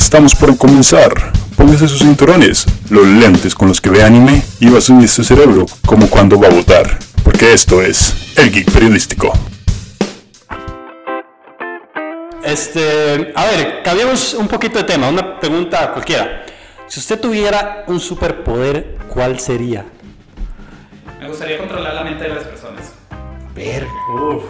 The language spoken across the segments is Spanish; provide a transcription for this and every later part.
Estamos por comenzar. Póngase sus cinturones, los lentes con los que ve anime y va a subir su cerebro como cuando va a votar. Porque esto es El Geek Periodístico. Este, a ver, cambiamos un poquito de tema, una pregunta cualquiera. Si usted tuviera un superpoder, ¿cuál sería? Me gustaría controlar la mente de las personas. Verga. Uf.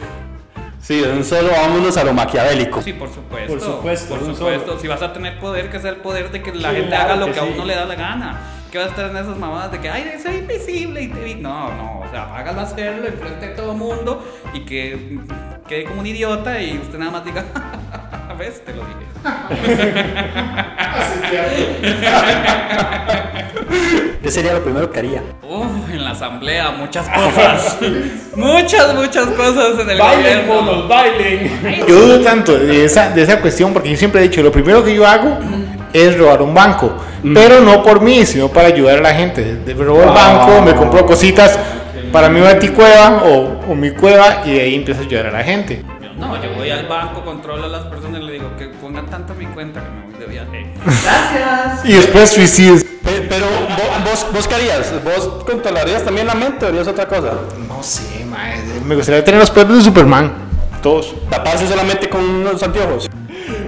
Sí, de un solo vámonos a lo maquiavélico. Sí, por supuesto. Por supuesto, Por supuesto. Si vas a tener poder, que sea el poder de que la Sí, gente claro haga lo que que a sí. uno le da la gana. Que vas a estar en esas mamadas de que, ay, soy invisible y te vi. No, no, o sea, hágalo hacerlo enfrente de todo el mundo y que quede como un idiota y usted nada más diga, ¿ves? Te lo dije. ¿Qué sería lo primero que haría? Uf, en la asamblea, muchas cosas. muchas, muchas cosas en el Bailen, monos, bailen. Yo dudo tanto de esa, de esa cuestión porque yo siempre he dicho, lo primero que yo hago es robar un banco, pero no por mí, sino para ayudar a la gente. De- robo el banco, me compro cositas para mi baticueva o, o mi cueva y de ahí empiezo a ayudar a la gente. No, yo voy al banco, controlo a las personas y le digo que pongan tanto en mi cuenta que me voy de viaje. Gracias. Y después suicidios. Pe- Pero, vo- vos, vos qué harías? ¿Vos controlarías también la mente o harías otra cosa? No sé, mae, me gustaría tener los poderes de Superman. Todos. Taparse solamente con unos anteojos.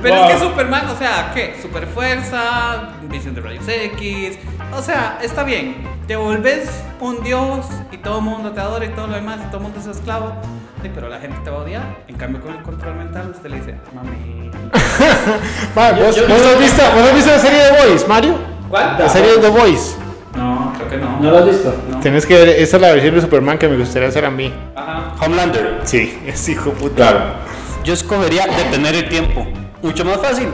Pero Wow. es que Superman, o sea, ¿qué? Super fuerza, visión de rayos X. O sea, está bien. Te volves un dios y todo el mundo te adora y todo lo demás y todo el mundo es esclavo. Sí, pero la gente te va a odiar. En cambio, con el control mental, usted le dice, mami. ¿vos, vos has visto, ¿Vos has visto la serie de Boys, Mario? ¿Cuál? La serie de The Boys. No, creo que no. ¿No lo has visto? No. Tienes que ver, esa es la versión de Superman que me gustaría hacer a mí. Ajá. Homelander. Sí, es hijo puta. Yo escogería detener el tiempo. Mucho más fácil.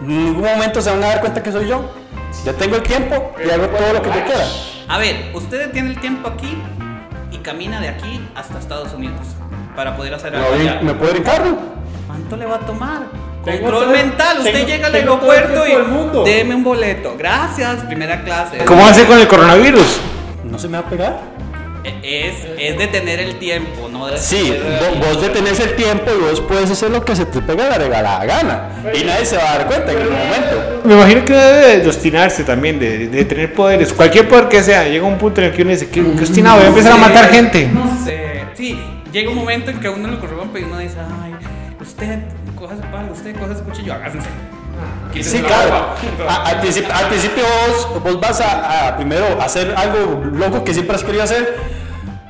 En ningún momento se van a dar cuenta que soy yo. Ya tengo el tiempo y hago todo lo que yo quiera. A ver, usted detiene el tiempo aquí y camina de aquí hasta Estados Unidos para poder hacer algo allá. ¿Me puedo ir en carro? ¿Cuánto le va a tomar? Control todo- mental. Usted tengo- llega al tengo todo el aeropuerto y deme un boleto. Gracias, primera clase. ¿Cómo hace con el coronavirus? ¿No se me va a pegar? Es, es detener el tiempo, no de Sí, vos, vos detenés el tiempo y vos puedes hacer lo que se te pega la regalada gana. Y nadie se va a dar cuenta en el momento. Me imagino que debe de obstinarse también, de, de tener poderes. Cualquier poder que sea, llega un punto en el que uno dice, ¿qué, qué obstinado? Voy a empezar a matar gente. No sé. Sí, llega un momento en que a uno lo corrompe y uno dice, ay, usted coja su palo, usted coja su cuchillo, háganse. Sí, claro. A- al, principio, al principio vos, vos vas a, a primero hacer algo loco que siempre has querido hacer,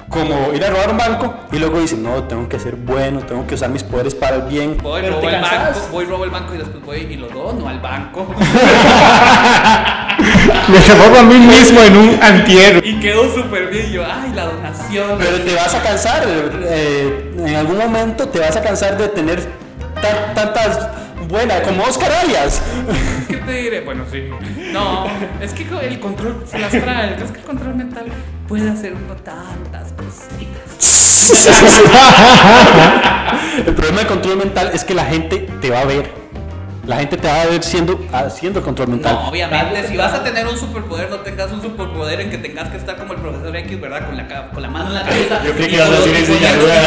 como ir a robar un banco, y luego dices, no, tengo que ser bueno, tengo que usar mis poderes para el bien. Voy, Pero robo el banco, voy, robo el banco y después voy y lo dono al banco. Me transformo a mí mismo en un antihéroe. y quedó súper bien. Y yo, ay, la donación. Pero te vas a cansar, eh, en algún momento te vas a cansar de tener tan- tantas buenas, como Oscar Arias. ¿Qué te diré? Bueno, sí. No, es que el control se las trae. Es que el control mental puede hacer uno tantas cositas. El problema del control mental es que la gente te va a ver. La gente te va a ver siendo, haciendo el control mental. No, obviamente, si vas a tener un superpoder, no tengas un superpoder en que tengas que estar como el profesor X, ¿verdad? Con la, con la mano en la cabeza. Yo creí que ibas a decir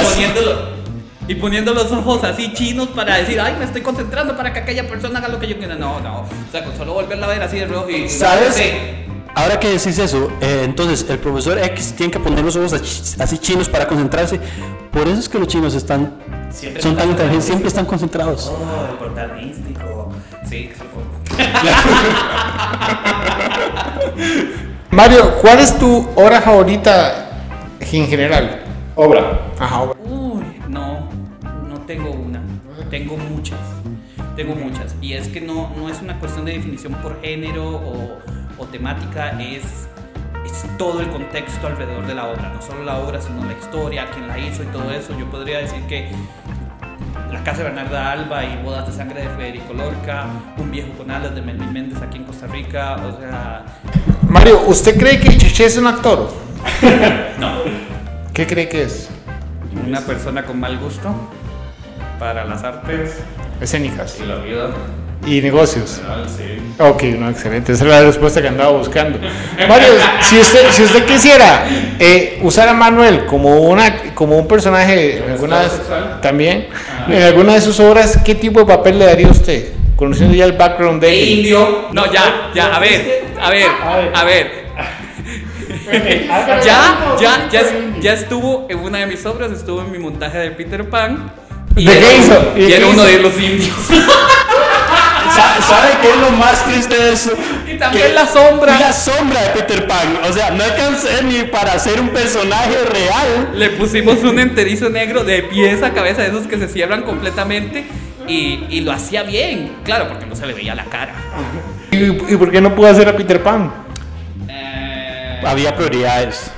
poniendo- y poniendo los ojos así chinos para decir, ay, me estoy concentrando para que aquella persona haga lo que yo quiera. No, no. O sea, con solo volverla a ver así de rojo y. ¿Sabes? Sí. Ahora que decís eso, eh, entonces el profesor X tiene que poner los ojos así chinos para concentrarse. Por eso es que los chinos están Siempre son tan están inteligentes, siempre están concentrados. Oh, el portal místico. Sí, supongo. Mario, ¿cuál es tu hora favorita en general? Obra. Ajá, obra. Uy, no, no tengo una. Tengo muchas. Tengo muchas. Y es que no, no es una cuestión de definición por género o, o temática, es todo el contexto alrededor de la obra. No solo la obra, sino la historia, quién la hizo y todo eso. Yo podría decir que La Casa de Bernarda Alba y Bodas de Sangre de Federico Lorca, Un Viejo con Alas de Melvin Méndez aquí en Costa Rica. O sea, Mario, ¿usted cree que Cheche es un actor? no. ¿Qué cree que es? Una persona con mal gusto para las artes Escénicas y la vida. Y negocios. general, sí. Ok, no, excelente. Esa es la respuesta que andaba buscando. Mario, si usted, si usted quisiera eh, usar a Manuel como, una, como un personaje en alguna, sexual? también, en alguna de sus obras, ¿qué tipo de papel le daría a usted? conociendo ya el background de él. indio. No, ya, ya, a ver, a ver, a ver. Ya, ya, ya, ya estuvo en una de mis obras, estuvo en mi montaje de Peter Pan. Y ¿De era, qué hizo? ¿Y era uno hizo? de los indios. Sa- ¿Sabe qué es lo más triste de eso? Y también Que- la sombra. La sombra de Peter Pan. O sea, no alcancé ni para ser un personaje real. Le pusimos un enterizo negro de pies a cabeza de esos que se cierran completamente. Y, y lo hacía bien, claro, porque no se le veía la cara. ¿Y, y por qué no pudo hacer a Peter Pan? Eh, Había prioridades.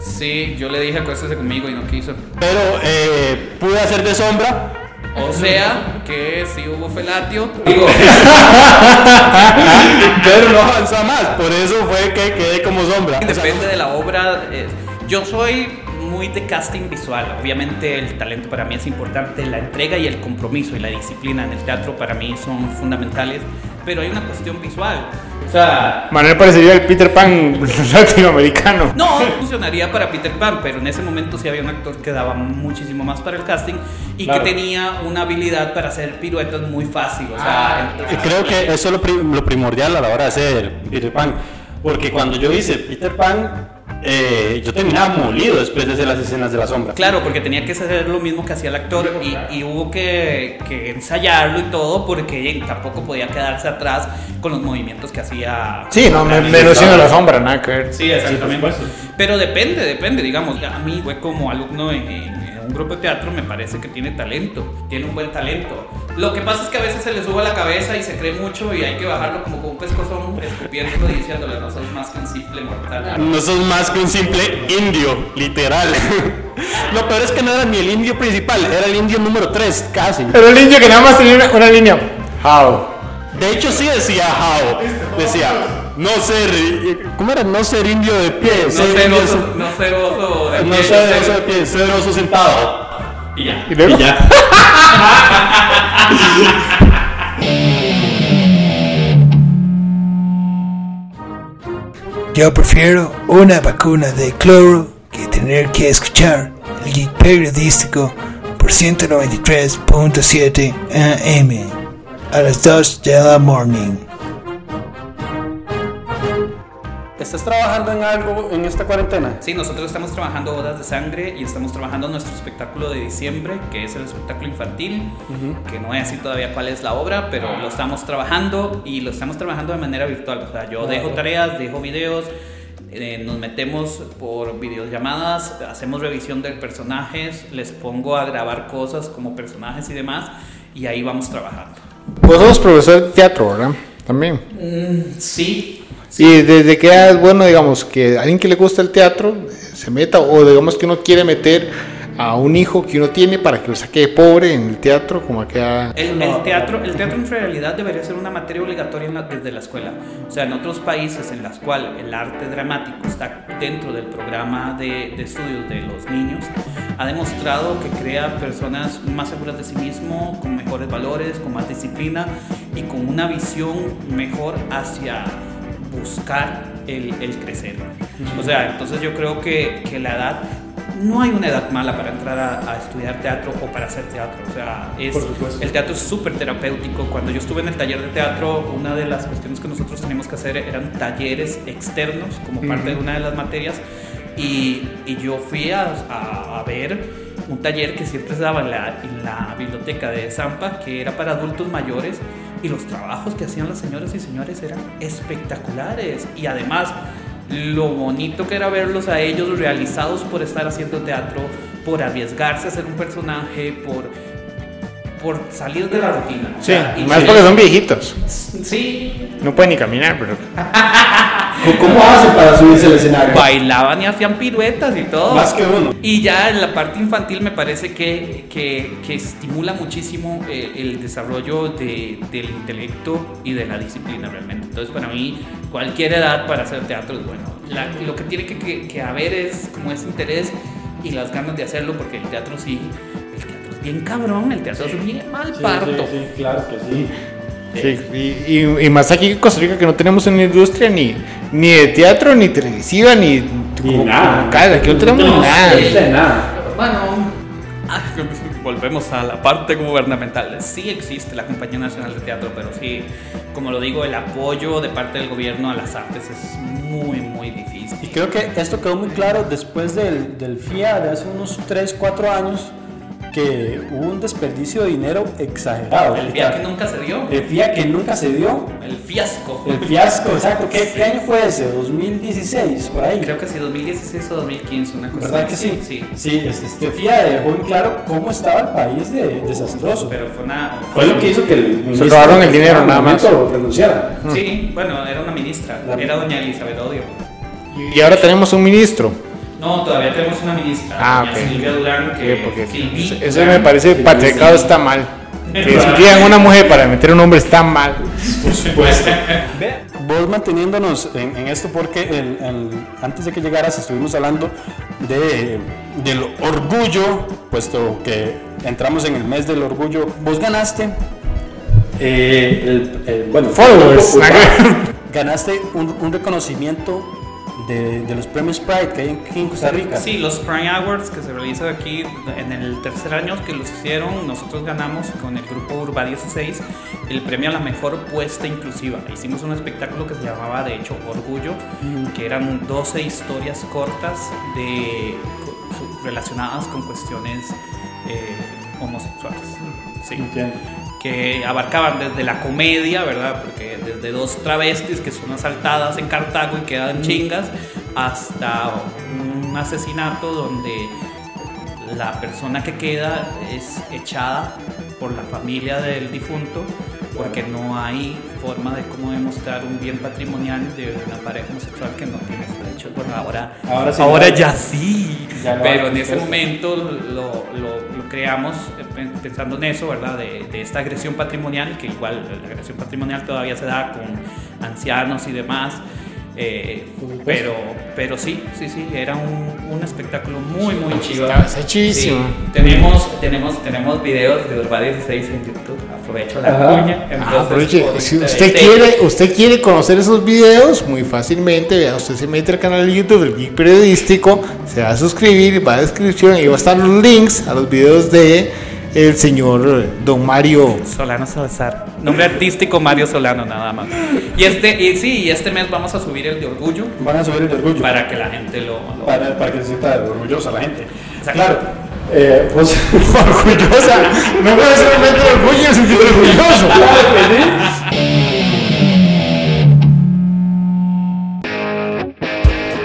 sí, yo le dije acuéstese conmigo y no quiso. Pero eh, pude hacer de sombra. O sea, que sí hubo felatio. Digo, pero no avanzó más. Por eso fue que quedé como sombra. Depende de la obra. eh, yo soy muy de casting visual. Obviamente el talento para mí es importante, la entrega y el compromiso y la disciplina en el teatro para mí son fundamentales, pero hay una cuestión visual. O sea, Manuel parecería el Peter Pan latinoamericano. no funcionaría para Peter Pan, pero en ese momento sí había un actor que daba muchísimo más para el casting y Claro. que tenía una habilidad para hacer piruetas muy fácil. O sea, Y creo que eso es lo, pri- lo primordial a la hora de hacer Peter Pan. Porque cuando yo hice Peter Pan, eh, yo terminaba molido después de hacer las escenas de la sombra. Claro, porque tenía que hacer lo mismo que hacía el actor y, y hubo que, que ensayarlo y todo porque tampoco podía quedarse atrás con los movimientos que hacía. Sí, no, me- menos siendo la sombra, nada que ver. Sí, exactamente. Pero depende, depende, digamos. A mí, güey, como alumno en un grupo de teatro, me parece que tiene talento, tiene un buen talento. Lo que pasa es que a veces se le sube a la cabeza y se cree mucho y hay que bajarlo como con un pescozón, escupiéndolo y diciéndole, no sos más que un simple mortal. No sos más que un simple indio, literal. lo peor es que no era ni el indio principal, era el indio número 3, casi. Pero el indio que nada más tenía una, una línea. How? De hecho, sí decía How. Decía, no ser. ¿Cómo era? No ser indio de pie. No ser oso, no ser oso de No pie, ser ser- oso de pie, ser oso sentado. Y ya. ¿Y luego? Y ya. Yo prefiero una vacuna de cloro que tener que escuchar el geek periodístico por 193.7 AM a las 2 de la morning. ¿Estás trabajando en algo en esta cuarentena? Sí, nosotros estamos trabajando Bodas de Sangre y estamos trabajando nuestro espectáculo de diciembre, que es el espectáculo infantil, que no voy a decir todavía cuál es la obra, pero lo estamos trabajando y lo estamos trabajando de manera virtual. O sea, yo dejo tareas, dejo videos, eh, nos metemos por videollamadas, hacemos revisión de personajes, les pongo a grabar cosas como personajes y demás, y ahí vamos trabajando. Vos sos profesor de teatro, ¿verdad? También. Sí, Y desde que es bueno, digamos, que alguien que le gusta el teatro eh, se meta, o digamos que uno quiere meter a un hijo que uno tiene para que lo saque de pobre en el teatro, como que a- El, el teatro, el teatro en realidad debería ser una materia obligatoria la- desde la escuela. O sea, en otros países en los cuales el arte dramático está dentro del programa de, de estudios de los niños, ha demostrado que crea personas más seguras de sí mismo, con mejores valores, con más disciplina y con una visión mejor hacia buscar el, el crecer. O sea, entonces yo creo que, que la edad no hay una edad mala para entrar a, a estudiar teatro o para hacer teatro. O sea, es, el teatro es súper terapéutico. Cuando yo estuve en el taller de teatro, una de las cuestiones que nosotros teníamos que hacer eran talleres externos como parte de una de las materias. Y, y yo fui a, a- a ver un taller que siempre se daba en la, en la biblioteca de Zampa, que era para adultos mayores. Y los trabajos que hacían las señoras y señores eran espectaculares. Y además, lo bonito que era verlos a ellos realizados por estar haciendo teatro, por arriesgarse a ser un personaje, por, por salir de la rutina. Sí, y- más porque son viejitos. Sí, No pueden ni caminar, pero... ¿Cómo hace para subirse al escenario? bailaban y hacían piruetas y todo. Más que uno. Y ya en la parte infantil me parece que, que, que estimula muchísimo eh, el desarrollo de- del intelecto y de la disciplina realmente. Entonces para mí cualquier edad para hacer teatro es bueno. La- lo que tiene que, que- haber es como ese interés y las ganas de hacerlo porque el teatro sí, el teatro es bien cabrón, el teatro es bien mal parto. claro que sí. Sí, y, y- y más aquí en Costa Rica que no tenemos una industria ni, ni de teatro, ni televisiva, ni... como- como acá, aquí no tenemos nada. nada. Bueno, ah, volvemos a la parte gubernamental. Sí existe la Compañía Nacional de Teatro, pero sí, como lo digo, el apoyo de parte del gobierno a las artes es muy, muy difícil. Y creo que esto quedó muy claro después del, del FIA de hace unos 3, 4 años, que hubo un desperdicio de dinero exagerado. El FIA que nunca se dio. El FIA que nunca se dio. El fiasco. El fiasco, exacto. ¿Qué, qué año fue ese? ¿2016? Por ahí. Creo que sí, 2016 o 2015, una cosa ¿Verdad que así. sí? Sí, este, este FIA dejó en claro cómo estaba el país de desastroso. Pero fue una. Fue lo que hizo que el ministro robaron el dinero, nada más. renunciara. Sí, bueno, era una ministra. La- Era doña Elizabeth Odio. Y ahora tenemos un ministro. No, todavía tenemos una ministra. Ah. Silvia Durán. Que, Sí, porque Silvi eso- eso Durán. me parece, patriarcado está mal. Que escriban una mujer para meter un hombre está mal. Por supuesto. Vos manteniéndonos en, en esto porque el- el- antes de que llegaras estuvimos hablando de, del orgullo, puesto que entramos en el mes del orgullo. Vos ganaste, eh, el, el- bueno, Followers. ganaste un, un reconocimiento de, de los premios Pride que hay aquí en Costa Rica. Sí, los Prime Awards que se realizan aquí en el tercer año que los hicieron, nosotros ganamos con el grupo Urba 16 el premio a la mejor puesta inclusiva. Hicimos un espectáculo que se llamaba de hecho Orgullo, que eran 12 historias cortas de, relacionadas con cuestiones eh, homosexuales. Sí Entiendo. Que abarcaban desde la comedia, ¿verdad? Porque desde dos travestis que son asaltadas en Cartago y quedan chingas, hasta un asesinato donde la persona que queda es echada por la familia del difunto porque no hay forma de cómo demostrar un bien patrimonial de una pareja homosexual que no tiene derechos. Bueno, ahora, Ahora sí ahora ya sí, Ya pero en ese momento lo, lo- lo creamos pensando en eso, ¿verdad? De, de esta agresión patrimonial, que igual la agresión patrimonial todavía se da con ancianos y demás. eh, pero, pero sí, sí, sí, era un, un espectáculo muy, muy chido. Sí, tenemos, tenemos, tenemos videos de Urba 16 en YouTube. Aprovecho la Ajá. cuña. Ah, aproveche. si usted quiere, usted quiere conocer esos videos muy fácilmente, vea, usted se mete al canal de YouTube del Geek Periodístico, se va a suscribir, va a la descripción y va a estar los links a los videos de el señor eh, Don Mario. Solano Salazar. Nombre artístico Mario Solano, nada más. Y este, y sí, y este mes vamos a subir el de orgullo Van a subir el de orgullo. para que la gente lo. lo- para, para que se sienta orgullosa la gente. Exacto. Claro. Eh, pues, Orgullosa. No puede ser momento de orgullo, sentir orgulloso.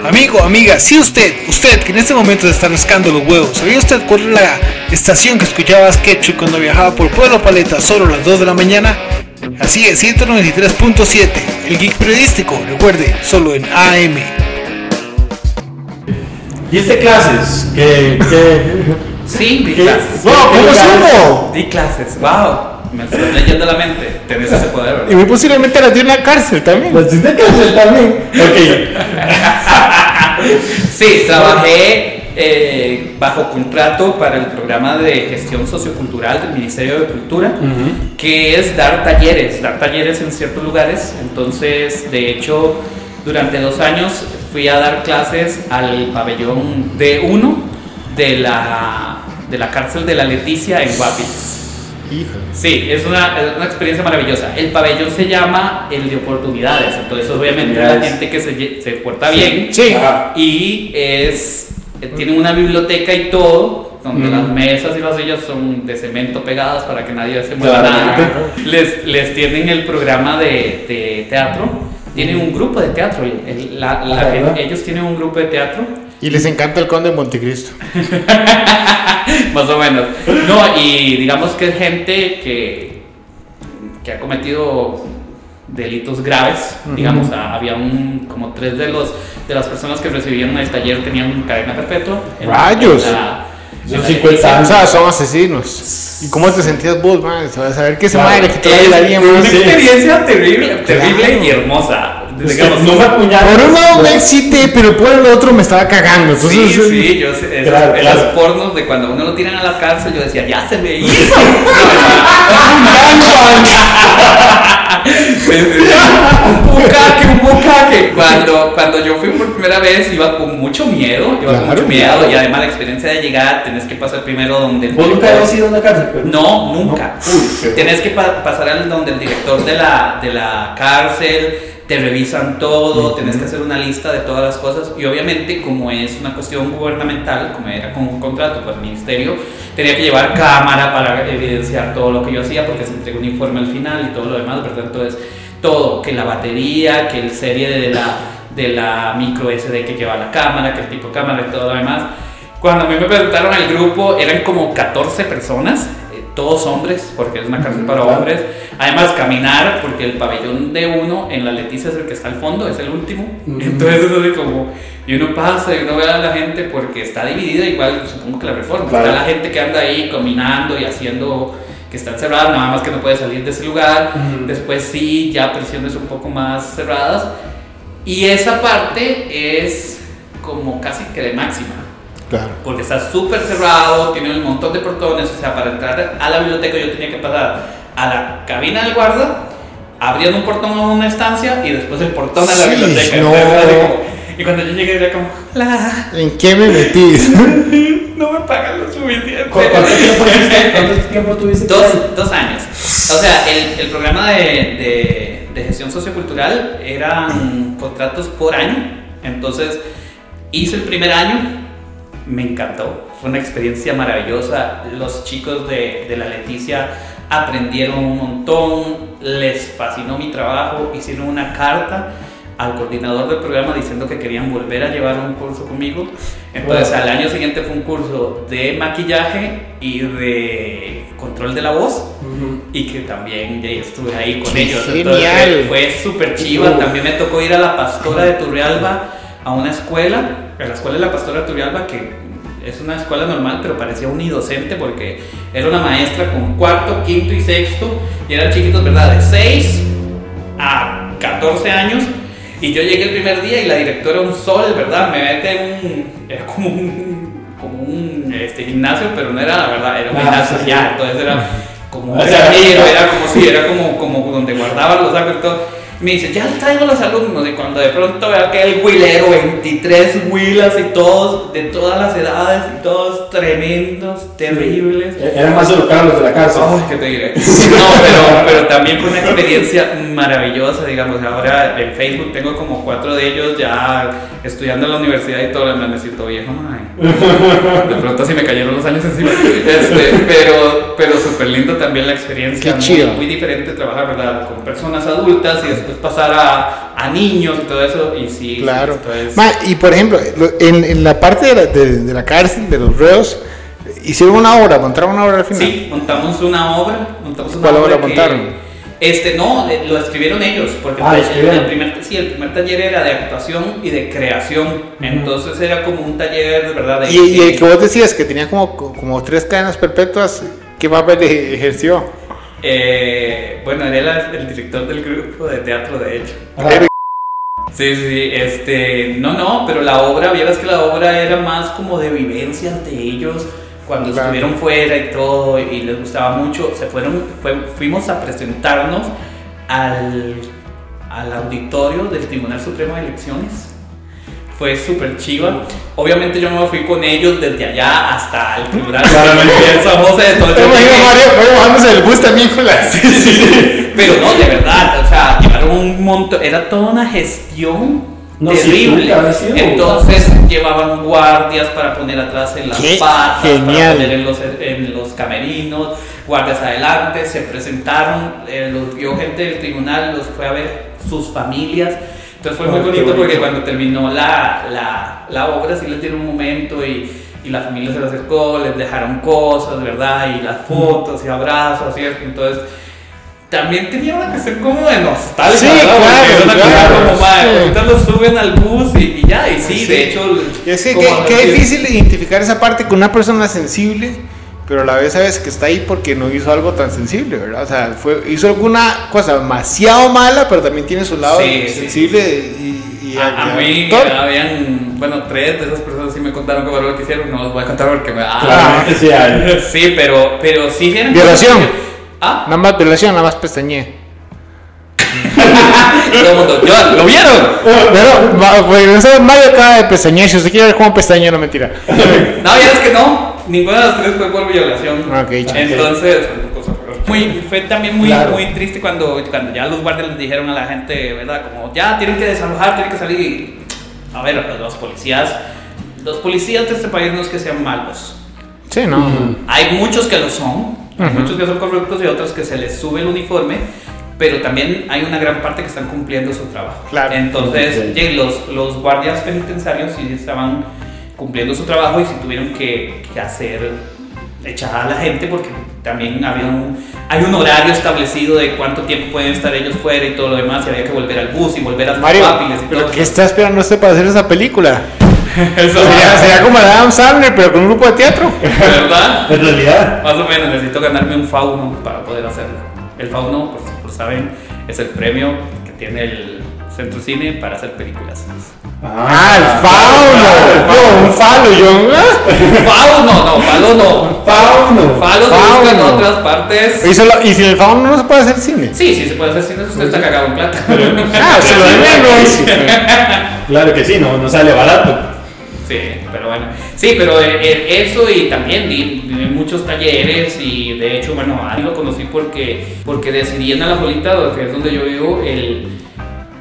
Amigo, amiga, si usted, usted que en este momento se está rascando los huevos, ¿sabía usted cuál es la estación que escuchaba Sketchup cuando viajaba por Pueblo Paleta solo a las 2 de la mañana? Así es, 193.7, el geek periodístico, recuerde, solo en AM. ¿Diste clases? Que, Sí, di ¿Qué? clases. No, ¿cómo supo? Di clases, wow. Me estoy leyendo la mente. Tenés ese poder, Y ¿verdad? muy posiblemente las dio en la cárcel también. pues diste clases también. Ok. Sí, trabajé eh, bajo contrato para el programa de gestión sociocultural del Ministerio de Cultura, que es dar talleres, dar talleres en ciertos lugares. Entonces, de hecho, durante dos años fui a dar clases al pabellón D1 de la, de la cárcel de la Leticia en Guapis. Sí, es una, es una experiencia maravillosa. El pabellón se llama el de oportunidades, entonces obviamente la gente que se, se porta bien Sí. Y es eh, tiene una biblioteca y todo donde las mesas y las sillas son de cemento pegadas para que nadie se mueva Claramente. nada. Les, les tienen el programa de, de teatro. Tienen un grupo de teatro. el- el- la- la- ¿verdad? ellos tienen un grupo de teatro Y les encanta el conde de Montecristo. Más o menos. No, y digamos que es gente que, que ha cometido delitos graves. Digamos, a- había un, como tres de los de las personas que recibieron el taller tenían cadena perpetua. ¡Rayos! en la- Son en la 50 leticia. O sea, son asesinos. ¿Y cómo te sentías vos, man? Se va a saber que ese Claro. madre le quitó la vida a alguien Es una experiencia terrible, terrible Claro. y hermosa. Digamos, no me. Por un lado me excité, pero por el otro me estaba cagando. Entonces, Sí, sí, yo sé, esos, Claro, esos claro. pornos de cuando uno lo tiran a la cárcel, yo decía, ya se me hizo. Un bucaque, un bucaque. Cuando, cuando yo fui por primera vez iba con mucho miedo, iba con Claro, mucho miedo claro. y además la experiencia de llegar, tenés que pasar primero donde el ¿Vos nunca director- habías ido a una cárcel? pero- No, nunca. No. Uy, Tienes que pa- pasar al donde el director de la, de la cárcel, te revisan todo, tienes que hacer una lista de todas las cosas y obviamente como es una cuestión gubernamental, como era con un contrato con el ministerio, tenía que llevar cámara para evidenciar todo lo que yo hacía porque se entregó un informe al final y todo lo demás, ¿verdad? Entonces, todo, que la batería, que el serie de la, de la micro SD que lleva la cámara, que el tipo de cámara y todo lo demás. Cuando a mí me presentaron al grupo eran como 14 personas, todos hombres, porque es una cárcel para hombres. Además, caminar, porque el pabellón de uno en la Leticia es el que está al fondo, es el último. Entonces, es así como. Y uno pasa y uno ve a la gente porque está dividida, igual supongo que la reforma. Claro. Está la gente que anda ahí caminando y haciendo. que está encerrada, nada más que no puede salir de ese lugar. Después, sí, ya prisiones un poco más cerradas. Y esa parte es como casi que de máxima Claro. porque está súper cerrado, tiene un montón de portones, o sea, para entrar a la biblioteca yo tenía que pasar a la cabina del guarda, abriendo un portón a una estancia y después el portón a la Sí, biblioteca. no. Y cuando yo llegué era como, "La, ¿En qué me metís? no me pagan lo suficiente. ¿Cu- ¿Cuánto tiempo tiempo tuviste? Dos, dos años. O sea, el, el programa de, de, de gestión sociocultural eran contratos por año. Entonces, hice el primer año, me encantó. Fue una experiencia maravillosa. Los chicos de, de la Leticia aprendieron un montón, les fascinó mi trabajo, hicieron una carta al coordinador del programa diciendo que querían volver a llevar un curso conmigo. Entonces Wow. al año siguiente fue un curso de maquillaje y de control de la voz y que también ya estuve ahí con ¡Qué ellos. genial! Entonces, fue súper chiva. También me tocó ir a la Pastora de Turrialba a una escuela, a la escuela de la Pastora Turrialba que es una escuela normal, pero parecía unidocente porque era una maestra con cuarto, quinto y sexto y eran chiquitos, ¿verdad? De 6 a 14 años. Y yo llegué el primer día y la directora un sol, ¿verdad? Me mete en un. Era como un. Como un este, gimnasio, pero no era la verdad, era un Ah, gimnasio sí, sí. ya. Entonces era como un O sea, era como si, era como, como donde guardaban los sacos y todo. Me dice, ya traigo los alumnos. Y cuando de pronto veo aquel huilero, 23 huilas y todos, de todas las edades, y todos tremendos, terribles. Eran más educados los de la cárcel. Ay, ¿qué te diré? No, pero, pero también fue una experiencia maravillosa, digamos. Ahora en Facebook tengo como cuatro de ellos ya estudiando en la universidad y todo, me siento viejo, mae. De pronto sí me cayeron los años encima. Este, pero pero súper lindo también la experiencia. Qué muy, chido. muy diferente trabajar, ¿verdad? Con personas adultas y después pasar a, a niños y todo eso. Y sí, Claro. sí, entonces- Ma, y por ejemplo, lo- en, en la parte de la, de- de la cárcel, de los reos, hicieron una obra, montaron una obra al final. Sí, montamos una obra. Montamos una ¿Cuál obra que- montaron? Este, no, lo escribieron ellos, porque Ah, el- escribieron. el, primer, sí, el primer taller era de actuación y de creación. Entonces era como un taller, ¿verdad? De, Y, y el que vos decías que tenía como, como tres cadenas perpetuas, ¿qué papel ejerció? eh, bueno, era el, el director del grupo de teatro, de hecho. Ah, Sí, sí, sí, este, no, no, pero la obra, vieras que la obra era más como de vivencias de ellos cuando Claro. estuvieron fuera y todo y les gustaba mucho, se fueron, fue- fuimos a presentarnos al, al auditorio del Tribunal Supremo de Elecciones. Fue súper chiva. Obviamente yo me fui con ellos desde allá hasta el Tribunal Claramente. de San José. entonces Yo imagino Mario, bajándose del bus también con las... pero no, de verdad, o sea, llevaron un montón, era toda una gestión No, sí, terrible. nunca había sido. Entonces llevaban guardias para poner atrás en las Qué patas, genial. para poner en los, en los camerinos, guardias adelante, se presentaron, eh, los vio gente del tribunal, los fue a ver sus familias. Entonces fue muy Oh, bonito, bonito. porque cuando terminó la, la, la obra sí les dieron un momento y, y la familia se le acercó, les dejaron cosas, ¿verdad? Y las fotos y abrazos, ¿cierto? Entonces también tenía una cuestión como de nostalgia, Sí, ¿verdad? Porque claro, claro, cosa como, "Mae, sí. ahorita los suben al bus y, y ya, y sí, Sí. de hecho... Es que qué, qué difícil identificar esa parte con una persona sensible, pero a la vez sabes que está ahí porque no hizo algo tan sensible, ¿verdad? O sea, fue, hizo alguna cosa demasiado mala, pero también tiene su lado Sí, sí, sensible y, y- A, a mí habían, bueno, tres de esas personas sí me contaron cómo era lo que hicieron, no los voy a contar porque me sí hay. Sí, pero, pero sí eran Violación. ¿Ah? Nada más violación, nada más pestañé. Todo el mundo, "Yo, ¿lo vieron? Pero, pues, Mario acaba de pestañear. Si usted quiere ver cómo pestaña, no mentira. No, ya es que no. Ninguna de las tres fue por violación. Ok, chale. Entonces, fue una cosa muy, fue también muy, Claro. muy triste cuando, cuando ya los guardias les dijeron a la gente, ¿verdad? Como, ya tienen que desalojar, tienen que salir. A ver, los policías, los policías de este país no es que sean malos. Sí, no. Hay muchos que lo son, hay muchos que son corruptos y otros que se les sube el uniforme, pero también hay una gran parte que están cumpliendo su trabajo. Claro. Entonces, los, los guardias penitenciarios sí estaban cumpliendo su trabajo y sí tuvieron que, que hacer echar a la gente porque también había un, hay un horario establecido de cuánto tiempo pueden estar ellos fuera y todo lo demás y había que volver al bus y volver a sus Mario, y ¿pero todo. qué está esperando usted para hacer esa película? Eso, Sería, sería como la Adam Sandler, pero con un grupo de teatro. ¿verdad? En realidad, Más o menos, necesito ganarme un fauno para poder hacerlo. El fauno, por, por saben, es el premio que tiene el Centro Cine para hacer películas. Ah, el fauno. No, un falo, yo. ah. ¡Fauno! No, falo no. Fauno. Falo se Fauno. busca en otras partes. Y, solo- y sin el fauno no se puede hacer cine. Sí, sí, se puede hacer cine, usted está cagado en plata. Ah, se lo de menos. claro que sí, no, no sale barato. Sí, pero bueno. Sí, pero eh, eh, eso y también di, di muchos talleres y de hecho, bueno, a él lo conocí porque, porque decidí en Alajuelita, que es donde yo vivo, el,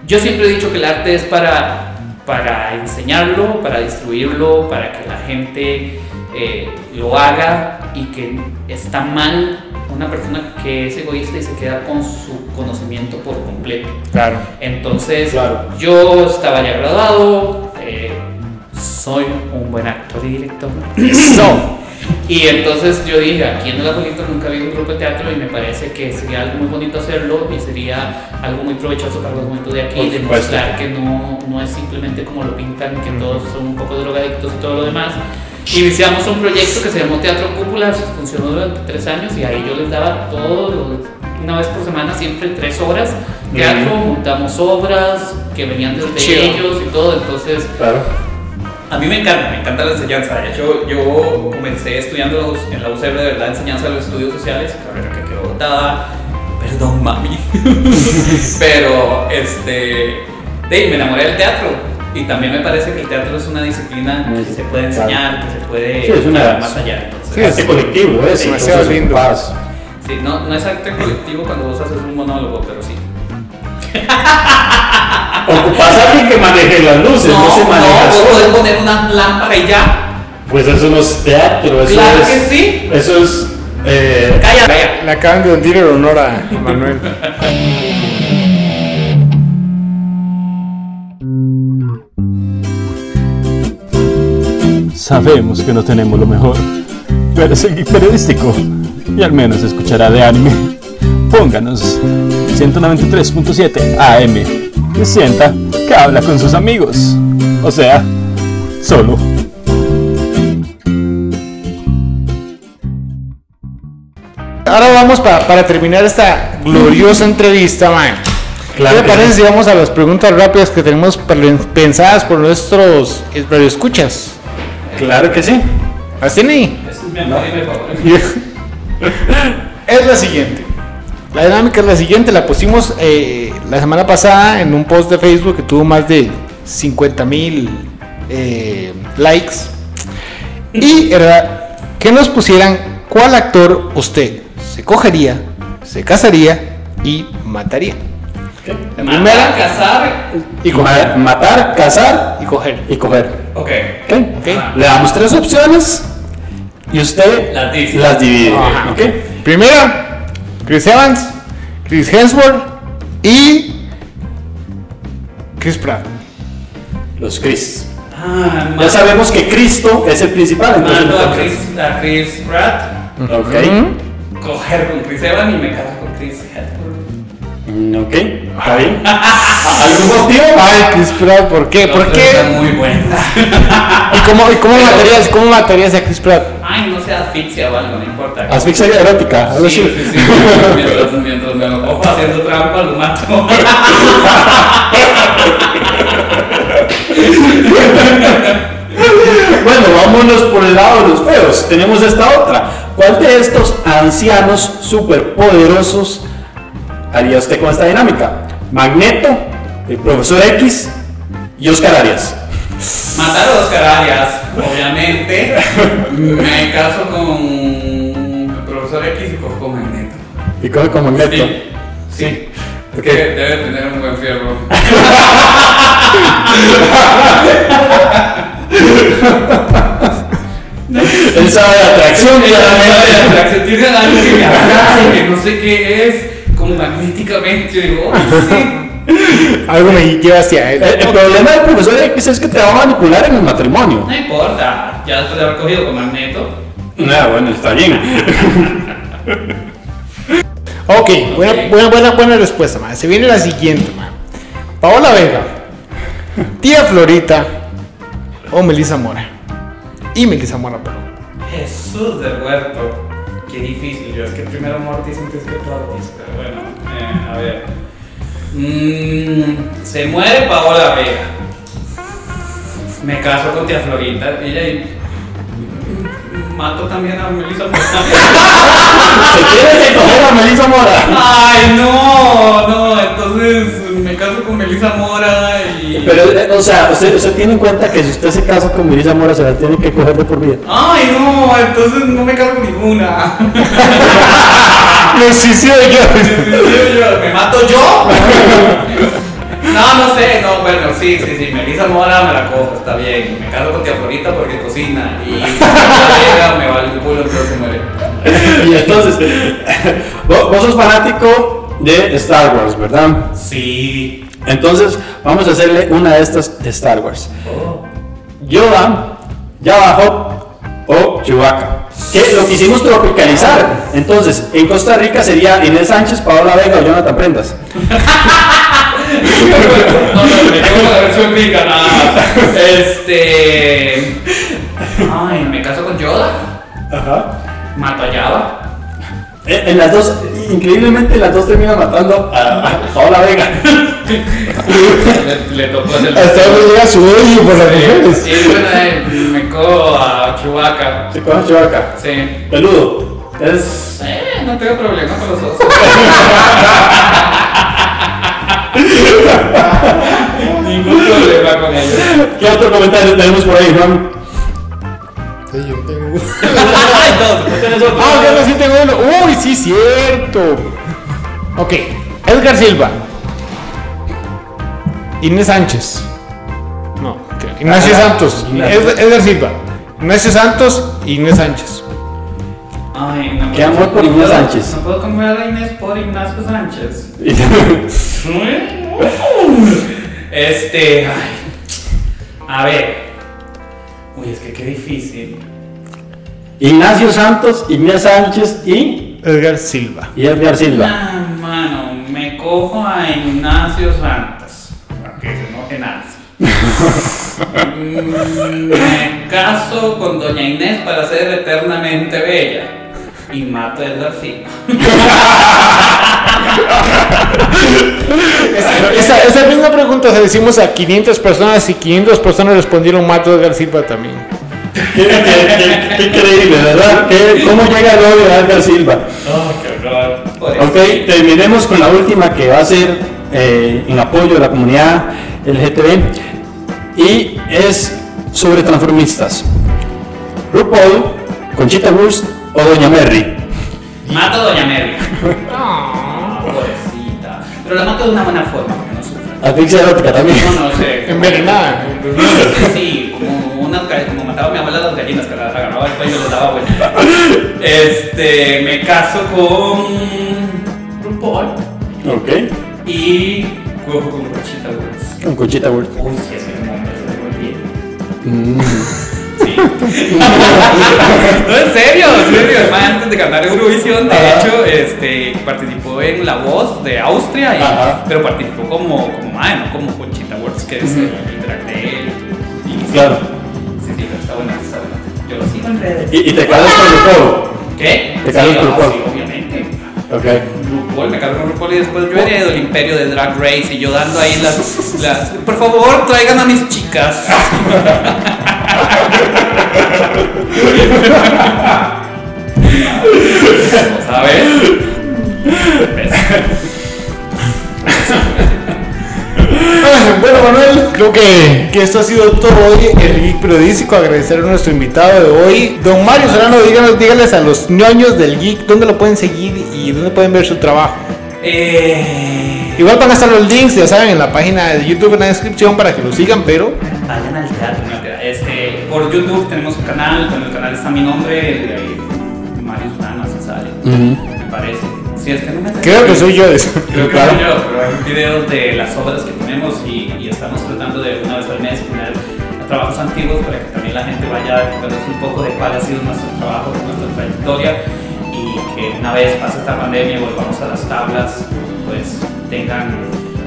yo siempre he dicho que el arte es para, para enseñarlo, para distribuirlo, para que la gente eh, lo haga y que está mal una persona que es egoísta y se queda con su conocimiento por completo. Claro. Entonces, Claro. yo estaba ya graduado, eh, soy un buen actor y director. So, Y entonces yo dije, aquí en el Abuelito nunca había un grupo de teatro y me parece que sería algo muy bonito hacerlo y sería algo muy provechoso para los momentos de aquí, demostrar que no, no es simplemente como lo pintan, que todos son un poco drogadictos y todo lo demás. Iniciamos un proyecto que se llamó Teatro Cúpula, funcionó durante tres años y ahí yo les daba todo, una vez por semana, siempre tres horas, teatro, montamos obras que venían desde Chido. ellos y todo, entonces Claro. A mí me encanta, me encanta la enseñanza. De hecho, yo comencé estudiando en la U- en la UCR de verdad enseñanza de los estudios sociales, carrera que quedó botada. Perdón, mami. Pero, este, de me enamoré del teatro. Y también me parece que el teatro es una disciplina que se puede enseñar, que se puede Sí, es una- más allá. Entonces, Sí, es- colectivo, es demasiado entonces, lindo. paz. sí, no, no es arte colectivo cuando vos haces un monólogo, pero sí. Ocupas a alguien que maneje las luces, no, se maneja no, podés poner una lámpara y ya. Pues eso no es teatro, eso Claro es. que sí. Eso es. Eh, Calla, calla. le acaban de hundir el honor a Manuel. Sabemos que no tenemos lo mejor, pero es el periodístico y al menos escuchará de anime. Pónganos 193.7 AM y sienta que habla con sus amigos. O sea, solo. Ahora vamos pa- para terminar esta gloriosa entrevista, man. Claro ¿Qué que le parece si vamos a las preguntas rápidas que tenemos pensadas por nuestros eh, radioescuchas? claro que sí. ¿Las tiene ahí? Es. Es la siguiente. La dinámica es la siguiente, la pusimos eh, la semana pasada en un post de Facebook que tuvo más de 50 mil likes. Y era que nos pusieran cuál actor usted se cogería, se casaría y mataría. La Matar, primera cazar. y coger. Ma- matar, cazar Y coger. y coger. Ok. ¿Ok? Ok. Le damos tres opciones y usted Las divide. Ajá. Primera, Chris Evans, Chris Hemsworth y Chris Pratt. Los Chris. Ah, Ya sabemos que Cristo es el principal, entonces. Mando a Chris, a Chris Pratt, Ok. coger con Chris Evans y me caso con Chris Hemsworth. Mm, Ok, está bien. ¿Algún motivo? Ay, Chris Pratt, ¿por qué? ¿Por Los están qué? muy buenos. ¿Y cómo, y cómo matarías, cómo matarías a Chris Pratt? Ay, no sea asfixia o algo, no importa. Asfixia erótica, algo Sí, así. sí, sí. Mientras, mientras me lo cojo haciendo trampa, lo mato. Bueno, vámonos por el lado de los feos. Tenemos esta otra. ¿Cuál de estos ancianos superpoderosos haría usted con esta dinámica? Magneto, el profesor X y Oscar Arias. Matar a Oscar Arias, obviamente. Me caso con el profesor X y cojo con Magneto. Y coge con Magneto. Sí. Sí. Porque debe tener un buen fierro. él sabe de atracción, claramente. Atracción tiene algo que me atrae, que no sé qué es, como magnéticamente. Digo, "Ay, sí. Algo me lleva hacia él. El, el problema del profesor X es que te va a manipular en el matrimonio. No importa, ya después de haber cogido con Magneto. No, bueno, está bien. Ok, buena, buena, buena, buena respuesta, man. Se viene la siguiente, man. Paola Vega, tía Florita o Melissa Mora. Y Melissa Mora, pero. Jesús del huerto. Qué difícil, yo es que primero Mortis antes que Tortis, pero bueno, a ver. Mm, se muere Paola Vega. Me caso con tía Florita. Ella y. Mato también a Melissa Mora. Se quiere que coger a Melissa Mora. Ay, no, no, entonces me caso con Melissa Mora y. Pero, eh, o sea, usted, usted tiene en cuenta que si usted se casa con Melissa Mora, se la tiene que coger de por vida. Ay, no, entonces no me caso con ninguna. Me suicido yo. ¿Me mato yo? No, no sé, no, bueno, sí, sí, sí, Melissa Mora me la cojo, está bien. Me caso con tía Florita porque cocina y Vega me vale el culo, entonces se muere. Y entonces, vos sos fanático de Star Wars, ¿verdad? Sí. Entonces, vamos a hacerle una de estas de Star Wars. Yoda, Jabba Hutt o Chewbacca. Que lo quisimos tropicalizar. Entonces, en Costa Rica sería Inés Sánchez, Paola Vega o Jonathan Prendas. No, no, me tengo la versión rica nada más. Este. Ay, me caso con Yoda. Ajá. Mato a Java. En, en las dos, increíblemente, las dos terminan matando a, Paola Vega. Le, le tocó hacer Hasta donde llega su odio por las mujeres. Y bueno, eh, me cojo a Chewbacca. Se coge a Chewbacca. Sí. Peludo. Es. Eh, no tengo problema con los dos. Ningún problema con ellos. ¿Qué otro comentario tenemos por ahí, Juan? Sí, yo tengo. Ay, todos, ¿tú tienes otro? Ah, yo sí tengo uno. Uy, sí, cierto. Ok, Edgar Silva. Inés Sánchez. No, ¿qué? Ignacio Ajá. Santos. Ignacio. Ed- Edgar Silva. Ignacio Santos y Inés Sánchez. Ay, no ¿Qué amor por Inés Sánchez? No puedo cambiar a Inés por Ignacio Sánchez. Este. Ay. A ver. Uy, es que qué difícil. Ignacio Santos, Inés Sánchez y. Edgar Silva. Y Edgar Silva. Ah, mano, me cojo a Ignacio Santos. Para que se enoje Nancy. Mm, me caso con Doña Inés para ser eternamente bella. Y mato a Edgar Silva. Esa, esa misma pregunta se la hicimos a 500 personas y 500 personas respondieron Mato Edgar Silva también. Qué, qué- qué- qué increíble, ¿verdad? ¿Qué- ¿Cómo llega el odio de Edgar Silva? Oh, qué. Ok, terminemos con la última que va a ser eh, en apoyo de la comunidad LGTB y es sobre transformistas. RuPaul, Conchita Wurst o Doña Merry. Mato a Doña Mary. Ah, pobrecita. Pero la mato de una buena forma, para que no sufra. Asfixia erótica también. No, no sé. Envenenada. Sí, sí, como, una, como mataba mi abuela las gallinas, que las agarraba después y me las daba vuelta. Este, me caso con RuPaul Ok, y cojo con Conchita Wurst. con Conchita Wurst. Uy, sí, es que me muy bien. Sí. No, en serio, en serio. Además, antes de cantar Eurovisión, de Ajá. hecho, este, participó en La Voz de Austria, y- pero participó como, como madre, no como Conchita Wurst, que es el drag de él. Y- Claro. Sí, sí, está buena, está buena. Yo lo sigo en redes. Y, y te casas con RuPaul. ¿Qué? Te casas sí, con RuPaul. sí, obviamente. Ok. RuPaul, me casé con RuPaul y después yo heredo el imperio de Drag Race y yo dando ahí las, las por favor traigan a mis chicas. A ver. Manuel, creo que, que esto ha sido todo hoy, el geek periodístico. Agradecer a nuestro invitado de hoy, don Mario Solano. Díganos, díganles a los ñoños del geek dónde lo pueden seguir y dónde pueden ver su trabajo. Eh, Igual van a estar los links, ya saben, en la página de YouTube en la descripción para que lo sigan, pero por YouTube tenemos un canal, con el canal está mi nombre, eh, Mario Solano, así sale, me parece. Si es que no me creo que soy yo. de eso. Creo que soy yo, pero hay videos de las obras que tenemos y, y estamos tratando de una vez al mes poner trabajos antiguos para que también la gente vaya contándose un poco de cuál ha sido nuestro trabajo, nuestra trayectoria y que una vez pase esta pandemia y volvamos a las tablas, pues tengan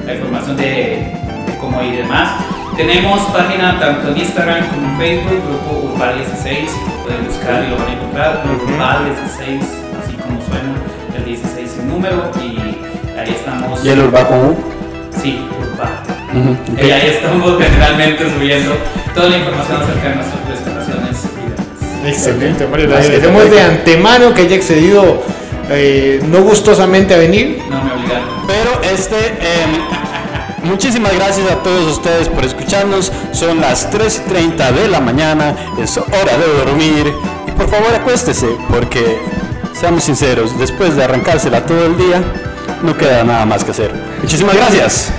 la información de, de cómo ir y demás. Tenemos página tanto en Instagram como en Facebook, Grupo Urbal 16, pueden buscar y lo van a encontrar, Urbal 16, así como suena, el 16 en número y ahí estamos. ¿Y el Urbaco U? Sí, Urbal. Y ahí estamos generalmente subiendo toda la información acerca de nuestras presentaciones. Excelente, Mario. Le agradecemos de antemano que haya accedido eh, no gustosamente a venir. No me obligaron. Pero este, em, muchísimas gracias a todos ustedes por escucharnos. Son las 3 y 30 de la mañana, es hora de dormir. Y por favor acuéstese, porque seamos sinceros, después de arrancársela todo el día, no queda nada más que hacer. Muchísimas gracias.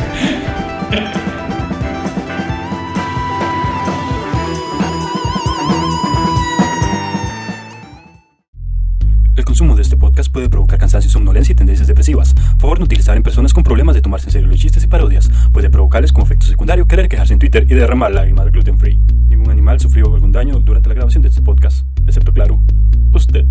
Puede provocar cansancio, somnolencia y tendencias depresivas. Favor no utilizar en personas con problemas de tomarse en serio los chistes y parodias. Puede provocarles como efecto secundario querer quejarse en Twitter y derramar lágrimas gluten free. Ningún animal sufrió algún daño durante la grabación de este podcast, excepto claro, usted.